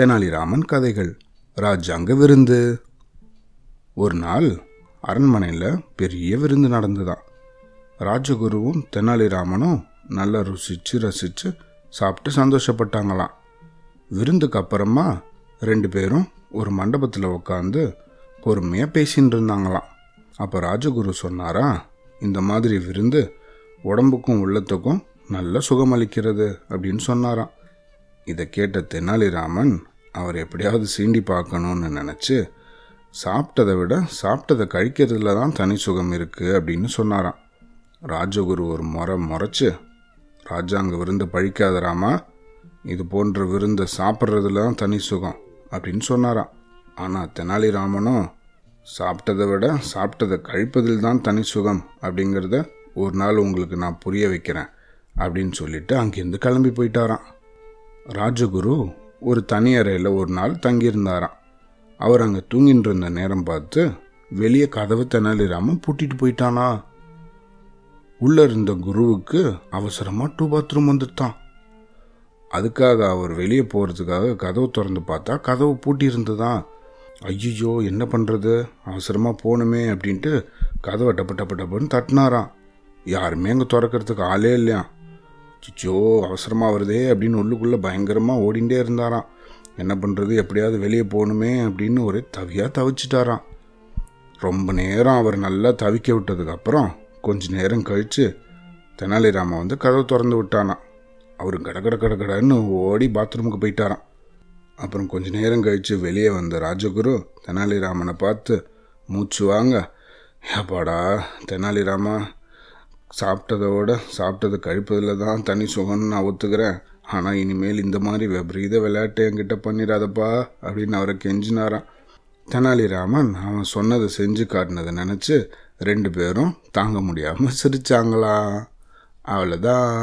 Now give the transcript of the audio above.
தெனாலிராமன் கதைகள். ராஜாங்க விருந்து. ஒரு நாள் அரண்மனையில் பெரிய விருந்து நடந்துதான் ராஜகுருவும் தெனாலிராமனும் நல்லா ருசிச்சு ரசித்து சாப்பிட்டு சந்தோஷப்பட்டாங்களாம். விருந்துக்கு அப்புறமா ரெண்டு பேரும் ஒரு மண்டபத்தில் உட்காந்து பொறுமையாக பேசின்னு இருந்தாங்களாம். அப்போ ராஜகுரு சொன்னாரா இந்த மாதிரி விருந்து உடம்புக்கும் உள்ளத்துக்கும் நல்ல சுகமளிக்கிறது அப்படின்னு சொன்னாராம். இதை கேட்ட தெனாலிராமன் அவர் எப்படியாவது சீண்டி பார்க்கணும்னு நினச்சி சாப்பிட்டதை விட சாப்பிட்டதை கழிக்கிறதுல தான் தனி சுகம் இருக்குது அப்படின்னு சொன்னாராம். ராஜகுரு ஒரு முறை முறைச்சு ராஜாங்க விருந்து பழிக்காதராமா இது போன்ற விருந்தை சாப்பிட்றதுல தான் தனி சுகம் அப்படின்னு சொன்னாராம். ஆனால் தெனாலிராமனும் சாப்பிட்டதை விட சாப்பிட்டதை கழிப்பதில் தான் தனி சுகம் அப்படிங்கிறத ஒரு நாள் உங்களுக்கு நான் புரிய வைக்கிறேன் அப்படின்னு சொல்லிட்டு அங்கேருந்து கிளம்பி போயிட்டாராம். ராஜகுரு ஒரு தனி அறையில் ஒரு நாள் தங்கியிருந்தாராம். அவர் அங்கே தூங்கிட்டு இருந்த நேரம் பார்த்து வெளியே கதவை தெனாலிராமன் பூட்டிட்டு போயிட்டானா? உள்ள இருந்த குருவுக்கு அவசரமாக டூ பாத்ரூம் வந்துட்டான். அதுக்காக அவர் வெளியே போகிறதுக்காக கதவு திறந்து பார்த்தா கதவு பூட்டி இருந்ததான் ஐயோ என்ன பண்ணுறது அவசரமாக போகணுமே அப்படின்ட்டு கதவை டப்பு டப்பு டப்புன்னு தட்டினாராம். யாருமே அங்கே திறக்கிறதுக்கு ஆளே இல்லையா சிச்சோ அவசரமாக வருதே அப்படின்னு உள்ளுக்குள்ளே பயங்கரமாக ஓடிண்டே இருந்தாராம். என்ன பண்ணுறது எப்படியாவது வெளியே போகணுமே அப்படின்னு ஒரே தவியாக தவிச்சிட்டாராம். ரொம்ப நேரம் அவர் நல்லா தவிக்க விட்டதுக்கப்புறம் கொஞ்ச நேரம் கழித்து தெனாலிராமன் வந்து கதவை திறந்து விட்டானாம். அவர் கட கட கட கடன்னு ஓடி பாத்ரூமுக்கு போயிட்டாராம். அப்புறம் கொஞ்ச நேரம் கழித்து வெளியே வந்த ராஜகுரு தெனாலிராமனை பார்த்து மூச்சு வாங்க. ஏப்பாடா தெனாலிராமா சாப்பிட்டதோட சாப்பிட்டது கழிப்பதில் தான் தனி சுகம்னு நான் ஒத்துக்கிறேன். ஆனால் இனிமேல் இந்த மாதிரி விபரீத விளையாட்டு என்கிட்ட பண்ணிடாதப்பா அப்படின்னு அவரை கெஞ்சினாராம். தெனாலிராமன் அவன் சொன்னதை செஞ்சு காட்டினதை நினச்சி ரெண்டு பேரும் தாங்க முடியாமல் சிரிச்சாங்களா அவ்வளோதான்